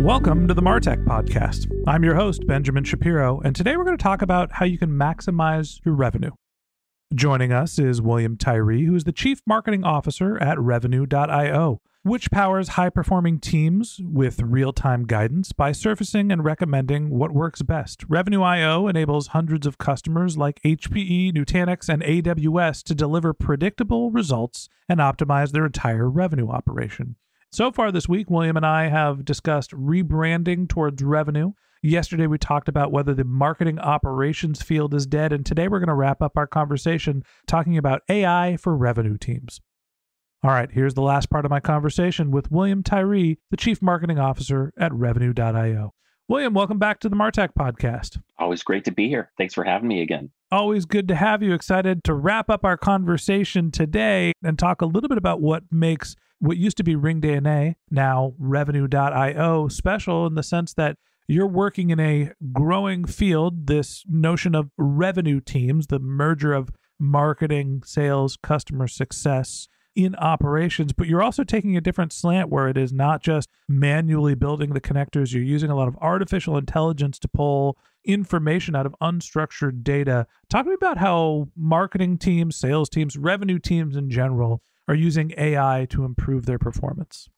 Welcome to the Martech Podcast. I'm your host, Benjamin Shapiro, and today we're going to talk about how you can maximize your revenue. Joining us is William Tyree, who is the Chief Marketing Officer at Revenue.io, which powers high performing teams with real time guidance by surfacing and recommending what works best. Revenue.io enables hundreds of customers like HPE, Nutanix, and AWS to deliver predictable results and optimize their entire revenue operation. So far this week, William and I have discussed rebranding towards revenue. Yesterday, we talked about whether the marketing operations field is dead. And today, we're going to wrap up our conversation talking about AI for revenue teams. All right, here's the last part of my conversation with William Tyree, the Chief Marketing Officer at Revenue.io. William, welcome back to the Martech podcast. Always great to be here. Thanks for having me again. Always good to have you. Excited to wrap up our conversation today and talk a little bit about what makes what used to be RingDNA, now Revenue.io, special in the sense that you're working in a growing field, this notion of revenue teams, the merger of marketing, sales, customer success in operations, but you're also taking a different slant where it is not just manually building the connectors. You're using a lot of artificial intelligence to pull information out of unstructured data. Talk to me about how marketing teams, sales teams, revenue teams in general are using AI to improve their performance?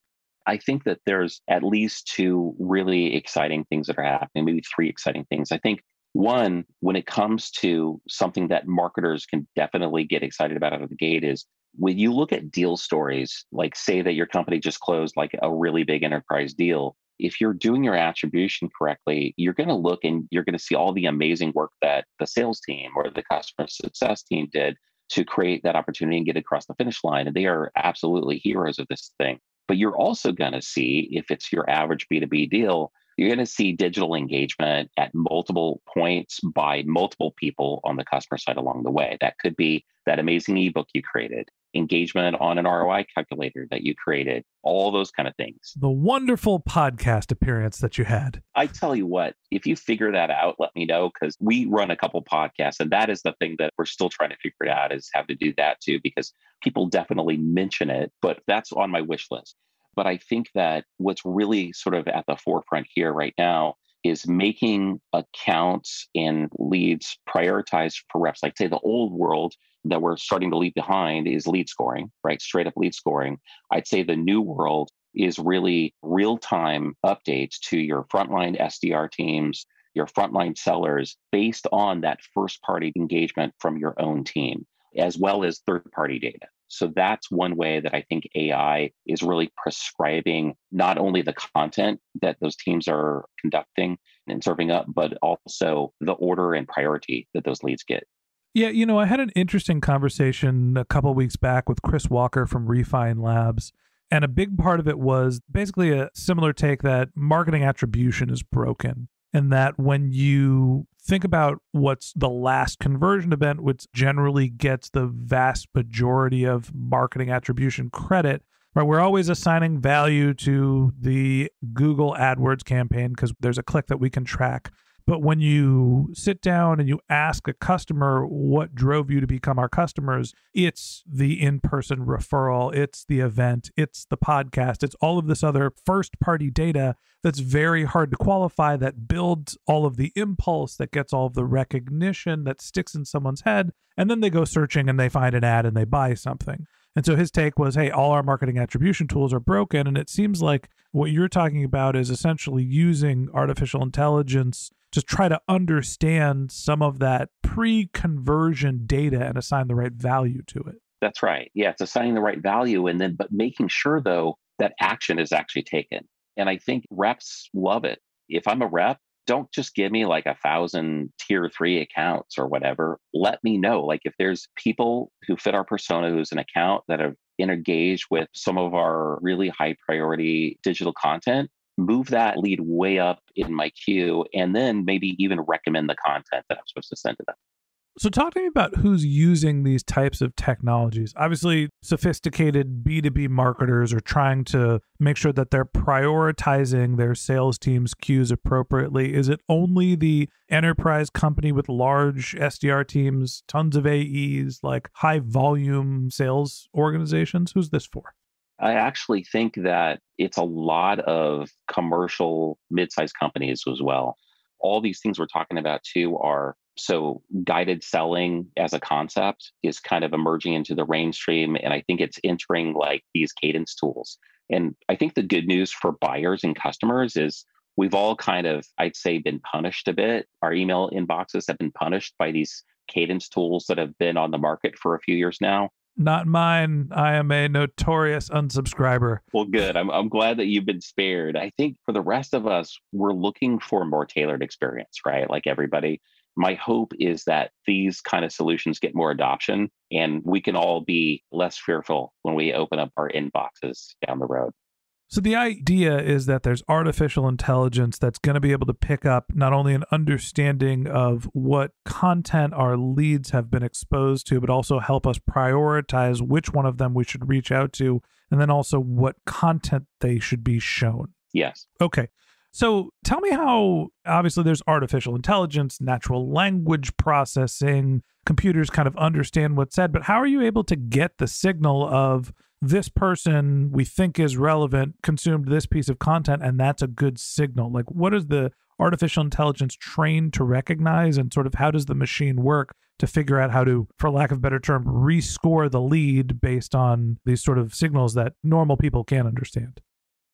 I think that there's at least two really exciting things that are happening, maybe three exciting things. I think one, when it comes to something that marketers can definitely get excited about out of the gate, is when you look at deal stories, like say that your company just closed like a really big enterprise deal, if you're doing your attribution correctly, you're going to look and you're going to see all the amazing work that the sales team or the customer success team did to create that opportunity and get across the finish line. And they are absolutely heroes of this thing. But you're also going to see, if it's your average B2B deal, you're going to see digital engagement at multiple points by multiple people on the customer side along the way. That could be that amazing ebook you created engagement on an ROI calculator that you created, all those kind of things. The wonderful podcast appearance that you had. I tell you what, if you figure that out, let me know because we run a couple podcasts, and that is the thing that we're still trying to figure it out is how to do that too, because people definitely mention it, but that's on my wish list. But I think that what's really sort of at the forefront here right now is making accounts and leads prioritized for reps. Like, say, the old world that we're starting to leave behind is lead scoring, right? Straight up lead scoring. I'd say the new world is really real time updates to your frontline SDR teams, your frontline sellers based on that first party engagement from your own team, as well as third party data. So that's one way that I think AI is really prescribing not only the content that those teams are conducting and serving up, but also the order and priority that those leads get. Yeah, you know, I had an interesting conversation a couple weeks back with Chris Walker from Refine Labs. And a big part of it was basically a similar take that marketing attribution is broken. And that when you think about what's the last conversion event, which generally gets the vast majority of marketing attribution credit, right? We're always assigning value to the Google AdWords campaign because there's a click that we can track. But when you sit down and you ask a customer what drove you to become our customers, it's the in person referral, it's the event, it's the podcast, it's all of this other first party data that's very hard to qualify, that builds all of the impulse, that gets all of the recognition, that sticks in someone's head. And then they go searching and they find an ad and they buy something. And so his take was, hey, all our marketing attribution tools are broken. And it seems like what you're talking about is essentially using artificial intelligence to try to understand some of that pre conversion data and assign the right value to it. That's right. Yeah, it's assigning the right value and then, but making sure though that action is actually taken. And I think reps love it. If I'm a rep, don't just give me like a thousand tier three accounts or whatever. Let me know. Like if there's people who fit our persona who's an account that have engaged with some of our really high priority digital content, move that lead way up in my queue, and then maybe even recommend the content that I'm supposed to send to them. So, talk to me about who's using these types of technologies. Obviously, sophisticated B2B marketers are trying to make sure that they're prioritizing their sales team's queues appropriately. Is it only the enterprise company with large SDR teams, tons of AEs, like high volume sales organizations? Who's this for? I actually think that it's a lot of commercial mid-sized companies as well. All these things we're talking about too are so guided selling as a concept is kind of emerging into the mainstream and I think it's entering like these cadence tools. And I think the good news for buyers and customers is we've all kind of I'd say been punished a bit. Our email inboxes have been punished by these cadence tools that have been on the market for a few years now not mine. I am a notorious unsubscriber. Well, good. I'm, I'm glad that you've been spared. I think for the rest of us, we're looking for a more tailored experience, right? Like everybody. My hope is that these kind of solutions get more adoption and we can all be less fearful when we open up our inboxes down the road. So the idea is that there's artificial intelligence that's going to be able to pick up not only an understanding of what content our leads have been exposed to, but also help us prioritize which one of them we should reach out to, and then also what content they should be shown. Yes. Okay. So tell me how obviously there's artificial intelligence, natural language processing, computers kind of understand what's said, but how are you able to get the signal of this person we think is relevant consumed this piece of content and that's a good signal? Like what is the artificial intelligence trained to recognize and sort of how does the machine work to figure out how to for lack of a better term rescore the lead based on these sort of signals that normal people can't understand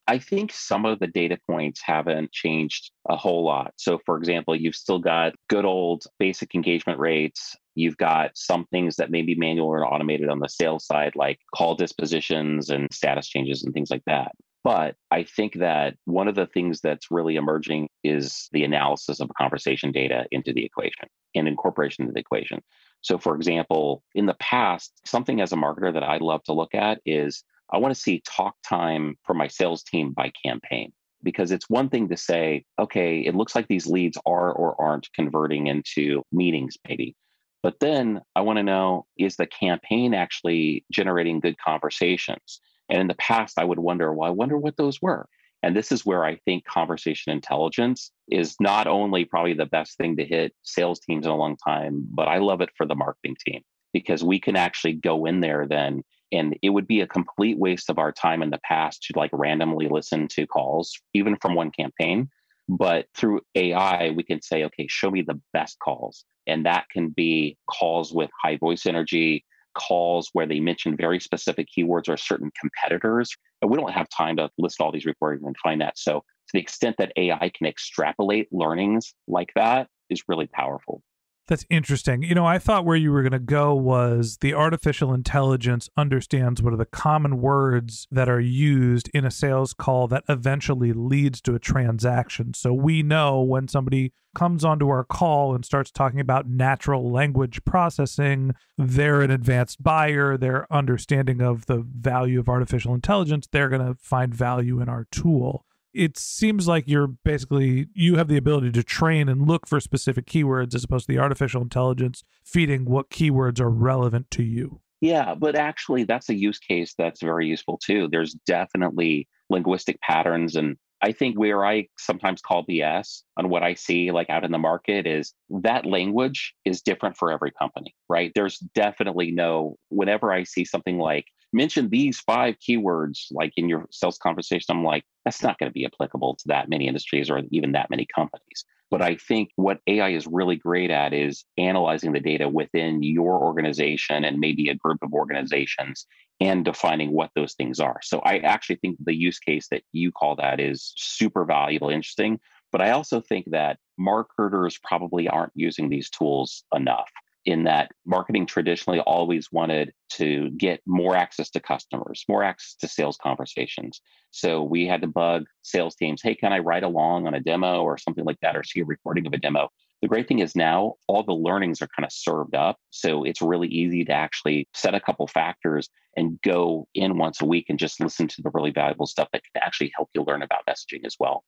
I think some of the data points haven't changed a whole lot. So, for example, you've still got good old basic engagement rates. You've got some things that may be manual or automated on the sales side, like call dispositions and status changes and things like that. But I think that one of the things that's really emerging is the analysis of conversation data into the equation and incorporation into the equation. So, for example, in the past, something as a marketer that I love to look at is I want to see talk time for my sales team by campaign because it's one thing to say, okay, it looks like these leads are or aren't converting into meetings, maybe. But then I want to know is the campaign actually generating good conversations? And in the past, I would wonder, well, I wonder what those were. And this is where I think conversation intelligence is not only probably the best thing to hit sales teams in a long time, but I love it for the marketing team because we can actually go in there then and it would be a complete waste of our time in the past to like randomly listen to calls even from one campaign. But through ai we can say okay show me the best calls. And that can be calls with high voice energy calls where they mention very specific keywords or certain competitors and we don't have time to list all these recordings and find that. So to the extent that ai can extrapolate learnings like that is really powerful that's interesting. You know, I thought where you were going to go was the artificial intelligence understands what are the common words that are used in a sales call that eventually leads to a transaction. So we know when somebody comes onto our call and starts talking about natural language processing, they're an advanced buyer, they're understanding of the value of artificial intelligence, they're going to find value in our tool it seems like you're basically you have the ability to train and look for specific keywords as opposed to the artificial intelligence feeding what keywords are relevant to you yeah but actually that's a use case that's very useful too there's definitely linguistic patterns and I think where I sometimes call BS on what I see like out in the market is that language is different for every company, right? There's definitely no, whenever I see something like mention these five keywords, like in your sales conversation, I'm like, that's not going to be applicable to that many industries or even that many companies. But I think what AI is really great at is analyzing the data within your organization and maybe a group of organizations and defining what those things are. So I actually think the use case that you call that is super valuable, interesting. But I also think that marketers probably aren't using these tools enough in that marketing traditionally always wanted to get more access to customers, more access to sales conversations. So we had to bug sales teams, hey, can I write along on a demo or something like that, or see a recording of a demo? The great thing is now all the learnings are kind of served up. So it's really easy to actually set a couple factors and go in once a week and just listen to the really valuable stuff that can actually help you learn about messaging as well.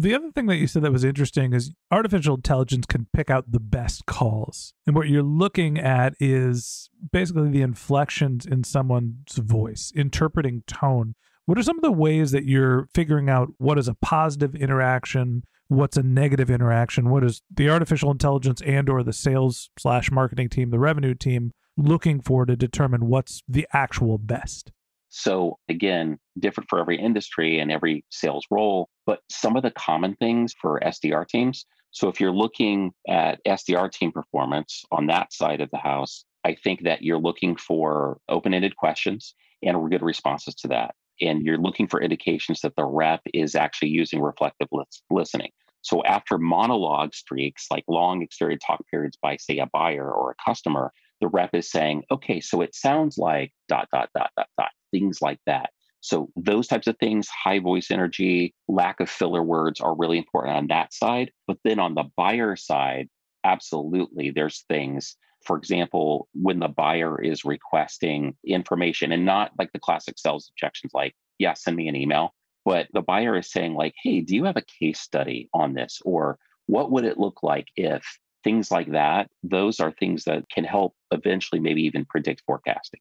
The other thing that you said that was interesting is artificial intelligence can pick out the best calls. And what you're looking at is basically the inflections in someone's voice, interpreting tone. What are some of the ways that you're figuring out what is a positive interaction, what's a negative interaction, what is the artificial intelligence and or the sales slash marketing team, the revenue team looking for to determine what's the actual best? So, again, different for every industry and every sales role, but some of the common things for SDR teams. So, if you're looking at SDR team performance on that side of the house, I think that you're looking for open ended questions and good responses to that. And you're looking for indications that the rep is actually using reflective listening. So, after monologue streaks, like long extended talk periods by, say, a buyer or a customer, the rep is saying, okay, so it sounds like dot, dot, dot, dot, dot things like that. So those types of things, high voice energy, lack of filler words are really important on that side. But then on the buyer side, absolutely, there's things. For example, when the buyer is requesting information and not like the classic sales objections, like, yeah, send me an email. But the buyer is saying, like, hey, do you have a case study on this? Or what would it look like if things like that? Those are things that can help eventually maybe even predict forecasting.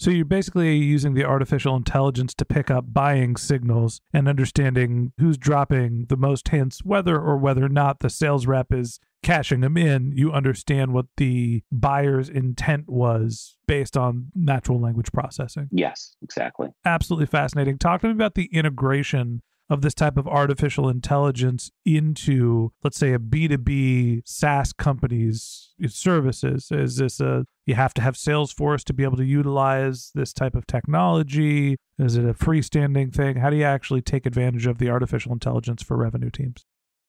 So you're basically using the artificial intelligence to pick up buying signals and understanding who's dropping the most hints, whether or whether or not the sales rep is cashing them in. You understand what the buyer's intent was based on natural language processing. Yes, exactly. Absolutely fascinating. Talk to me about the integration of this type of artificial intelligence into, let's say, a B2B SaaS company's services? Is this a, you have to have Salesforce to be able to utilize this type of technology? Is it a freestanding thing? How do you actually take advantage of the artificial intelligence for revenue teams?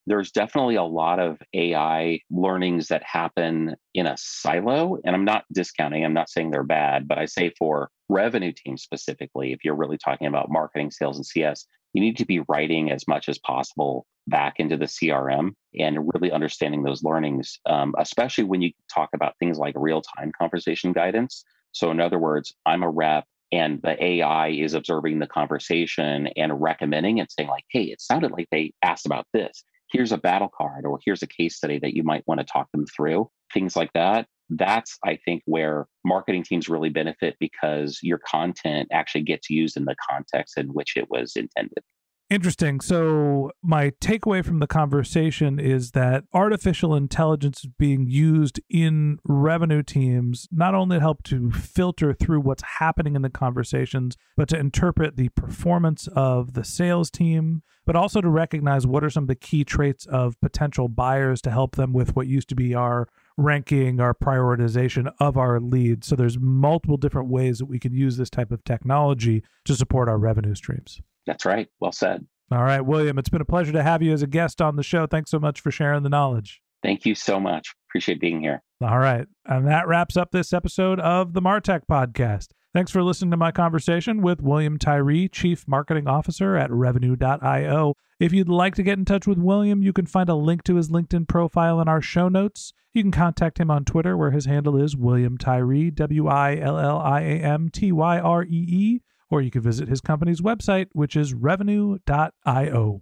There's definitely a lot of AI learnings that happen in a silo. And I'm not discounting, I'm not saying they're bad, but I say for revenue teams specifically, if you're really talking about marketing, sales, and CS, you need to be writing as much as possible back into the CRM and really understanding those learnings, um, especially when you talk about things like real time conversation guidance. So, in other words, I'm a rep and the AI is observing the conversation and recommending and saying, like, hey, it sounded like they asked about this here's a battle card or here's a case study that you might want to talk them through, things like that. That's, I think, where marketing teams really benefit because your content actually gets used in the context in which it was intended. Interesting. So, my takeaway from the conversation is that artificial intelligence is being used in revenue teams not only to help to filter through what's happening in the conversations, but to interpret the performance of the sales team, but also to recognize what are some of the key traits of potential buyers to help them with what used to be our ranking, our prioritization of our leads. So, there's multiple different ways that we can use this type of technology to support our revenue streams. That's right. Well said. All right, William, it's been a pleasure to have you as a guest on the show. Thanks so much for sharing the knowledge. Thank you so much. Appreciate being here. All right. And that wraps up this episode of the Martech podcast. Thanks for listening to my conversation with William Tyree, Chief Marketing Officer at Revenue.io. If you'd like to get in touch with William, you can find a link to his LinkedIn profile in our show notes. You can contact him on Twitter, where his handle is William Tyree, W I L L I A M T Y R E E or you can visit his company's website, which is revenue.io.